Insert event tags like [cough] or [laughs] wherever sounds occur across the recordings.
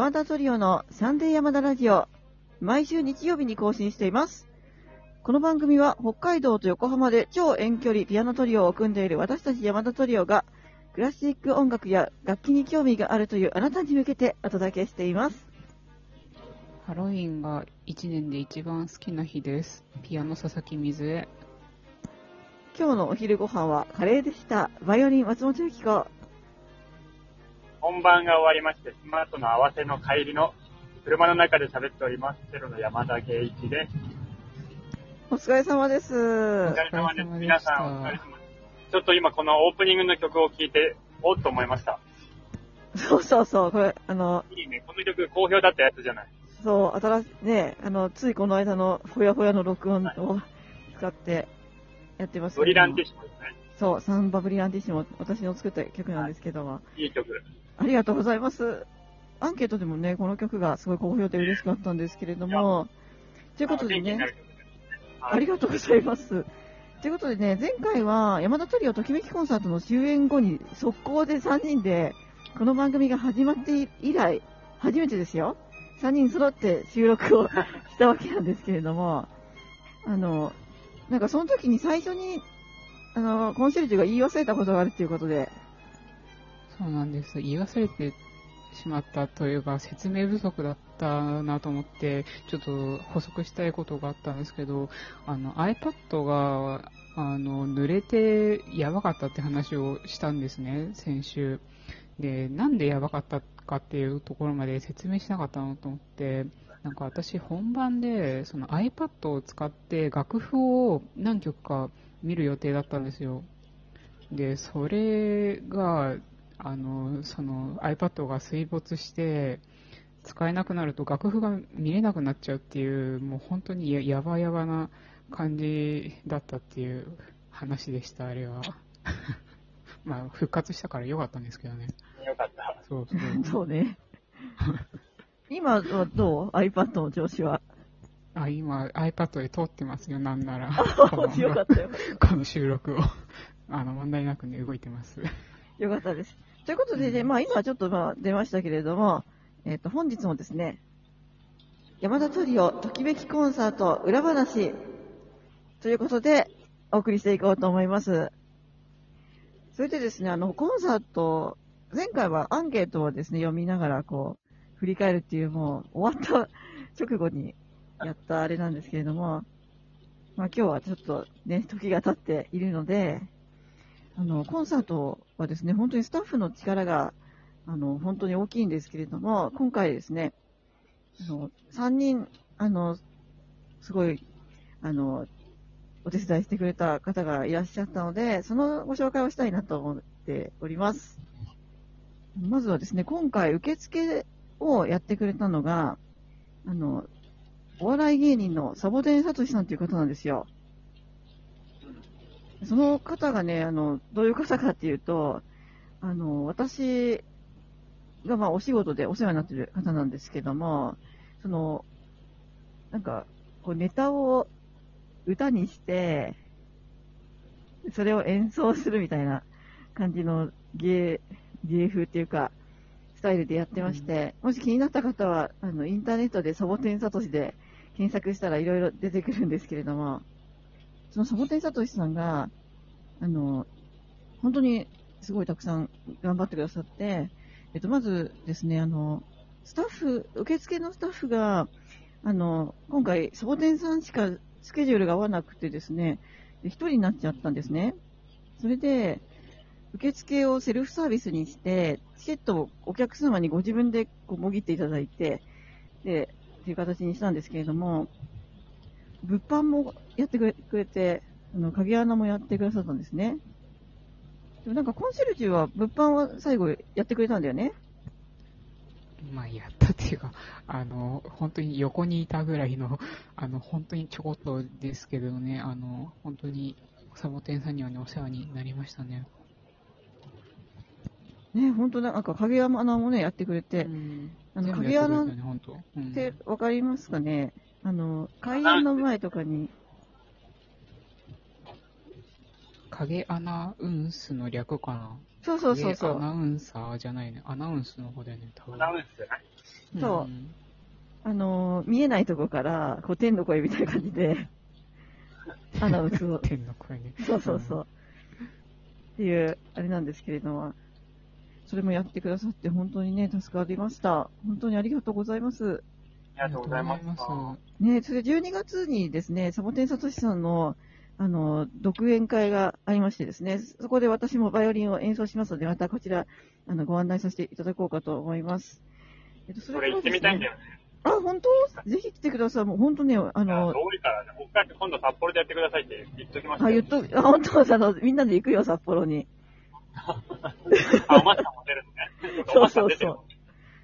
山田トリオのサンデー山田ラジオ、毎週日曜日に更新しています。この番組は北海道と横浜で超遠距離ピアノトリオを組んでいる私たち山田トリオが、クラシック音楽や楽器に興味があるというあなたに向けてお届けしています。ハロウィンが1年で一番好きな日です。ピアノ佐々木水江。今日のお昼ご飯はカレーでした。バイオリン松本由紀子。本番が終わりまして、スマートの合わせの帰りの車の中で喋っております。ゼロの山田圭一です。お疲れ様です。お疲れ様です。皆さんお疲れ様です。ちょっと今このオープニングの曲を聴いて、おっと思いました。そうそうそう、これ、あの、いいね。この曲好評だったやつじゃない。そう、新しい、ね、あの、ついこの間のほやほやの録音を使ってやってますけどもブリランティッシュですね。そう、サンバブリランティッシモ、私の作った曲なんですけども、いい曲。ありがとうございます。アンケートでもね、この曲がすごい好評で嬉しかったんですけれども、ということでね。ありがとうございます。ということでね、前回は山田トリオときめきコンサートの終演後に速攻で3人で、この番組が始まって以来、初めてですよ。3人揃って収録をしたわけなんですけれども、あの、なんかその時に最初に、あの、コンシェルジュが言い忘れたことがあるっていうことで、そうなんです。言い忘れてしまったというか、説明不足だったなと思って、ちょっと補足したいことがあったんですけど、あの iPad が、あの、濡れてやばかったって話をしたんですね、先週。で、なんでやばかったかっていうところまで説明しなかったのと思って、なんか私本番でその iPad を使って楽譜を何曲か見る予定だったんですよ。で、それが、あの、その iPad が水没して、使えなくなると楽譜が見れなくなっちゃうっていう、もう本当にややばやばな感じだったっていう話でした、あれは。[laughs] まあ、復活したから良かったんですけどね。よかった。そうそう。そうね。今はどう ?iPad の調子は？あ、今 iPad で撮ってますよ、なんなら。よかったよ。この収録を。あの、問題なくね、動いてます。よかったです。ということでね、まあ今ちょっとまあ出ましたけれども、えっ、と、本日もですね、山田トリオときめきコンサート裏話ということでお送りしていこうと思います。それでですね、あの、コンサート、前回はアンケートをですね、読みながらこう、振り返るっていうもう終わった直後にやったあれなんですけれども、まあ今日はちょっとね、時が経っているので、あの、コンサートはですね、本当にスタッフの力が、あの、本当に大きいんですけれども、今回ですね、あの、3人、あの、すごい、あの、お手伝いしてくれた方がいらっしゃったので、そのご紹介をしたいなと思っております。まずはですね、今回受付をやってくれたのが、あの、お笑い芸人のサボテンサトシさんという方なんですよ。その方がね、あの、どういう方かっていうと、あの、私がまあお仕事でお世話になってる方なんですけども、その、なんか、こうネタを歌にして、それを演奏するみたいな感じの芸、芸風っていうか、スタイルでやってまして、もし気になった方は、あの、インターネットでサボテンサトシで検索したらいろいろ出てくるんですけれども、そのサボテンサトシさんが、あの、本当にすごいたくさん頑張ってくださって、えっと、まずですね、あの、スタッフ、受付のスタッフが、あの、今回、サボテンさんしかスケジュールが合わなくてですね、一人になっちゃったんですね。それで、受付をセルフサービスにして、チケットをお客様にご自分でこうもぎっていただいて、で、っていう形にしたんですけれども、物販もやってくれて、あの、影穴もやってくださったんですね。でもなんかコンシェルジュは物販は最後やってくれたんだよね。まあ、やったっていうか、あの、本当に横にいたぐらいの、あの、本当にちょこっとですけどね、あの、本当に、サボテンさんにはね、お世話になりましたね。ね、本当なんか影穴もね、やってくれてう、んあの影穴やってくれたね、本当。うんってわかりますかね？あの、開演の前とかに、影アナウンスの略かな？そうそうそうそう。影アナウンサーじゃないね。アナウンスの方だよね、多分。アナウンスじゃない？そうんあのー見えないとこから、こう、天の声みたいな感じで、[laughs] アナウンスを、天の声ね。そうそうそう。っていう、あれなんですけれども、それもやってくださって本当にね、助かりました。本当にありがとうございます。ありがとうございます。ね、それで12月にですね、サボテンサトシさんの、あの、独演会がありましてですね、そこで私もバイオリンを演奏しますので、またこちら、あの、ご案内させていただこうかと思います。えっと、そこれ行ってみたいんだよ。よね。あ、本当？ぜひ来てください。もう本当ね、ああの、遠いからね、北海道今度札幌でやってくださいって言っときましたあ、よ言っと、あ、本当？あの、みんなで行くよ、札幌に。[laughs] あ、おまさんも出るのね。[laughs] そうそうそう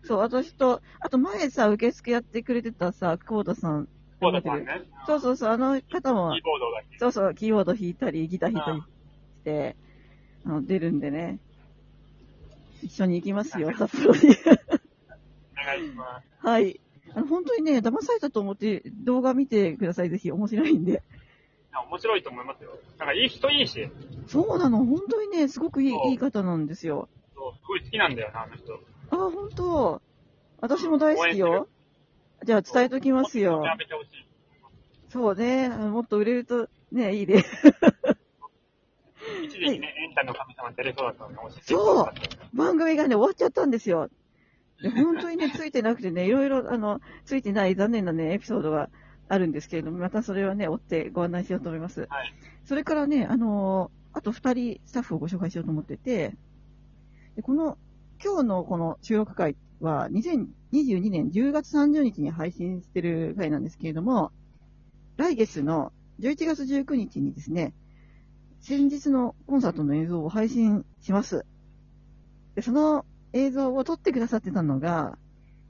そう、私と、あと前さ、受付やってくれてたさ、久保田さん。そうだったね。そうそうそう、あの方もキー、ボードだけ。そうそう、キーボード弾いたり、ギター弾いたりして、あの、出るんでね。一緒に行きますよ、札幌に。お願いします。はい。あの、本当にね、騙されたと思って動画見てください、ぜひ。面白いんで。面白いと思いますよ。なんかいい人いいし、そうなの、本当にね、すごくいいいい方なんですよ。そうすごい好きなんだよな、あの人。あ、本当。私も大好きよ。じゃあ伝えときますよ。そうね、もっと売れるとね、いいね。[laughs] 一時期ね、エンタの神様出れそうだったのに、教えてそう番組がね、終わっちゃったんですよ。で本当にね、ついてなくてね、いろいろ、あの、ついてない残念なね、エピソードがあるんですけれども、またそれはね、追ってご案内しようと思います。はい。それからね、あのあと二人スタッフをご紹介しようと思ってて、でこの、今日のこの収録会は、2022年10月30日に配信してる回なんですけれども、来月の11月19日にですね、先日のコンサートの映像を配信します。で、その映像を撮ってくださってたのが、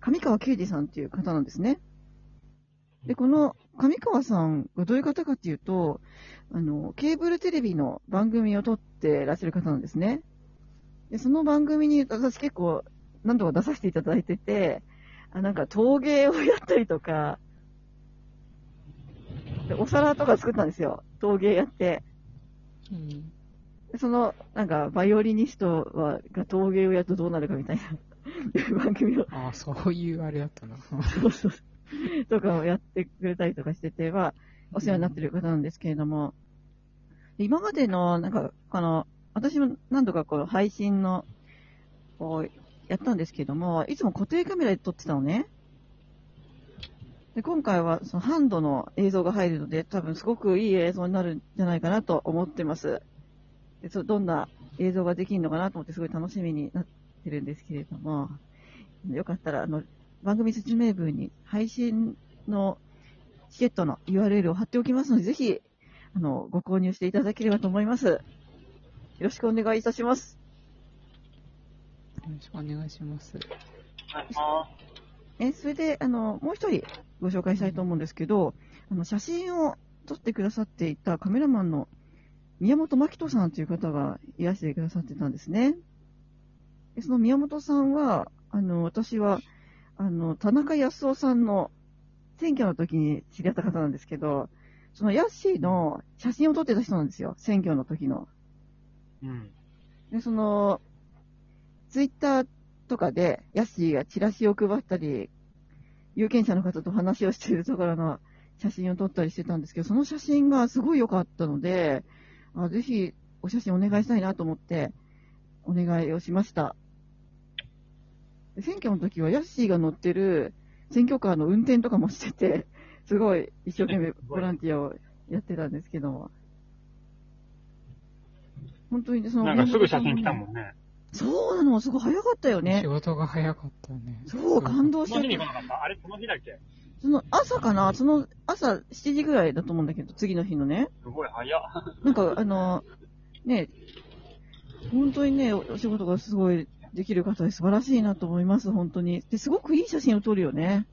上川啓二さんっていう方なんですね。で、この上川さんがどういう方かっていうと、あの、ケーブルテレビの番組を撮ってらっしゃる方なんですね。で、その番組に私結構何度か出させていただいてて、あなんか陶芸をやったりとか、でお皿とか作ったんですよ。陶芸やって。うん。でその、なんか、バイオリニストは、が陶芸をやるとどうなるかみたいな番組を、ああ、そういうあれだったな。そうそう、とかをやってくれたりとかしてて、まあ、お世話になってる方なんですけれども、で今までの、なんか、あの、私も何度かこの配信の、こう、やったんですけども、いつも固定カメラで撮ってたのね。で、今回はそのハンドの映像が入るので、多分すごくいい映像になるんじゃないかなと思ってます。でそどんな映像ができるのかなと思ってすごい楽しみになってるんですけれども、よかったら、あの、番組説明文に配信のチケットの URL を貼っておきますので、ぜひ、あの、ご購入していただければと思います。よろしくお願いいたします。よろしくお願いします。え、それで、あの、もう一人ご紹介したいと思うんですけど、あの、写真を撮ってくださっていたカメラマンの宮本真人さんという方がいらしてくださってたんですね。でその宮本さんは、あの、私は、あの、田中康夫さんの選挙の時に知り合った方なんですけど、そのヤッシーの写真を撮ってた人なんですよ。選挙の時の。うん。で、その、ツイッターとかで、ヤッシーがチラシを配ったり、有権者の方と話をしているところの写真を撮ったりしてたんですけど、その写真がすごい良かったので、あぜひお写真お願いしたいなと思って、お願いをしました。選挙の時はヤッシーが乗ってる選挙カーの運転とかもしてて、すごい一生懸命ボランティアをやってたんですけども。本当にねその、なんかすぐ写真来たもんね。そうなの、すごい早かったよね仕。事が早かったね。そう、感動しその日に。来なかった？あれ、その日だっけ？その朝かな、その朝7時ぐらいだと思うんだけど、次の日のね。すごい早っ。なんか、あの、ね、本当にね、お仕事がすごいできる方で素晴らしいなと思います、本当に。で、すごくいい写真を撮るよね。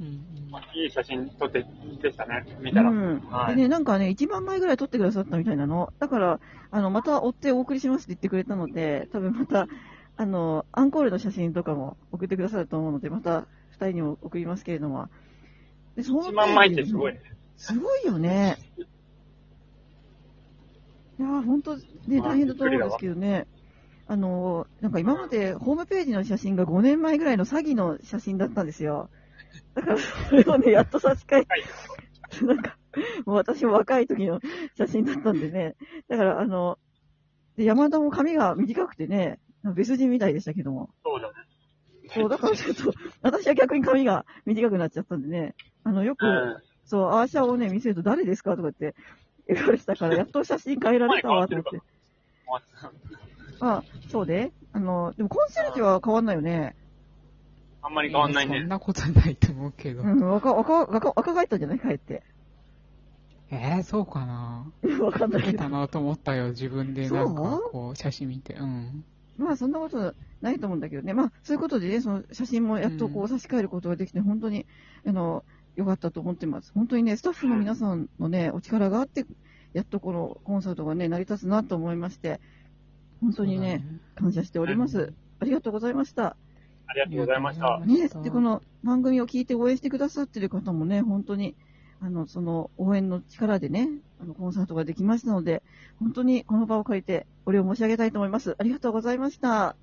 うんうん。いい写真撮ってでしたね。見うたら。ん。はいでね、なんかね、1万枚ぐらい撮ってくださったみたいなの。だから、あの、また追ってお送りしますって言ってくれたので、多分また、あの、アンコールの写真とかも送ってくださると思うので、また2人にも送りますけれども。で、その1万枚ってすごいね。すごいよね。いやー、本当ね、まあ大変だと思うんですけどね。あの、なんか今までホームページの写真が5年前ぐらいの詐欺の写真だったんですよ。だからそれをね、やっと差し替え、なんか、もう私も若い時の写真だったんでね。だからあの、で山田も髪が短くてね、別人みたいでしたけども。そうだね。そう、だからちょっと、私は逆に髪が短くなっちゃったんでね、あの、よく、うん。そう、アーシャをね、見せると誰ですかとかって言われてたから、やっと写真変えられたわ、と思って。あ、そうであの、でもコンシェルジュは変わんないよね。あんまり変わんないねそん。なことないと思うけど。うん、若、若、若、若返ったんじゃない？かえって。えー、そうかな [laughs] わかんないけどた。なと思ったよ、自分でなんかそうこう、写真見て。うん。まあ、そんなことないと思うんだけどね。まあ、そういうことでね、その写真もやっとこうう差し替えることができて、本当に、あの、良かったと思ってます。本当にね、スタッフの皆さんのね、お力があって、やっとこのコンサートがね、成り立つなと思いまして、本当にね、感謝しております。ありがとうございました。ありがとうございました。ねで、この番組を聞いて応援してくださってる方もね、本当に、あの、その応援の力でね、あの、コンサートができましたので、本当にこの場を借りてお礼を申し上げたいと思います。ありがとうございました。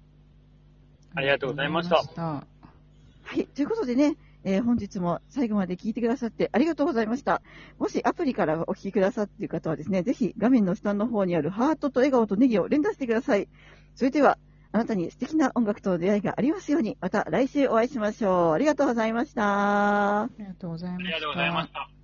ありがとうございましたいまはい。ということでね、えー本日も最後まで聞いてくださってありがとうございました。もしアプリからお聞きくださっている方はですね、ぜひ画面の下の方にあるハートと笑顔とネギを連打してください。それでは、あなたに素敵な音楽との出会いがありますように、また来週お会いしましょう。ありがとうございました。ありがとうございました。ありがとうございました。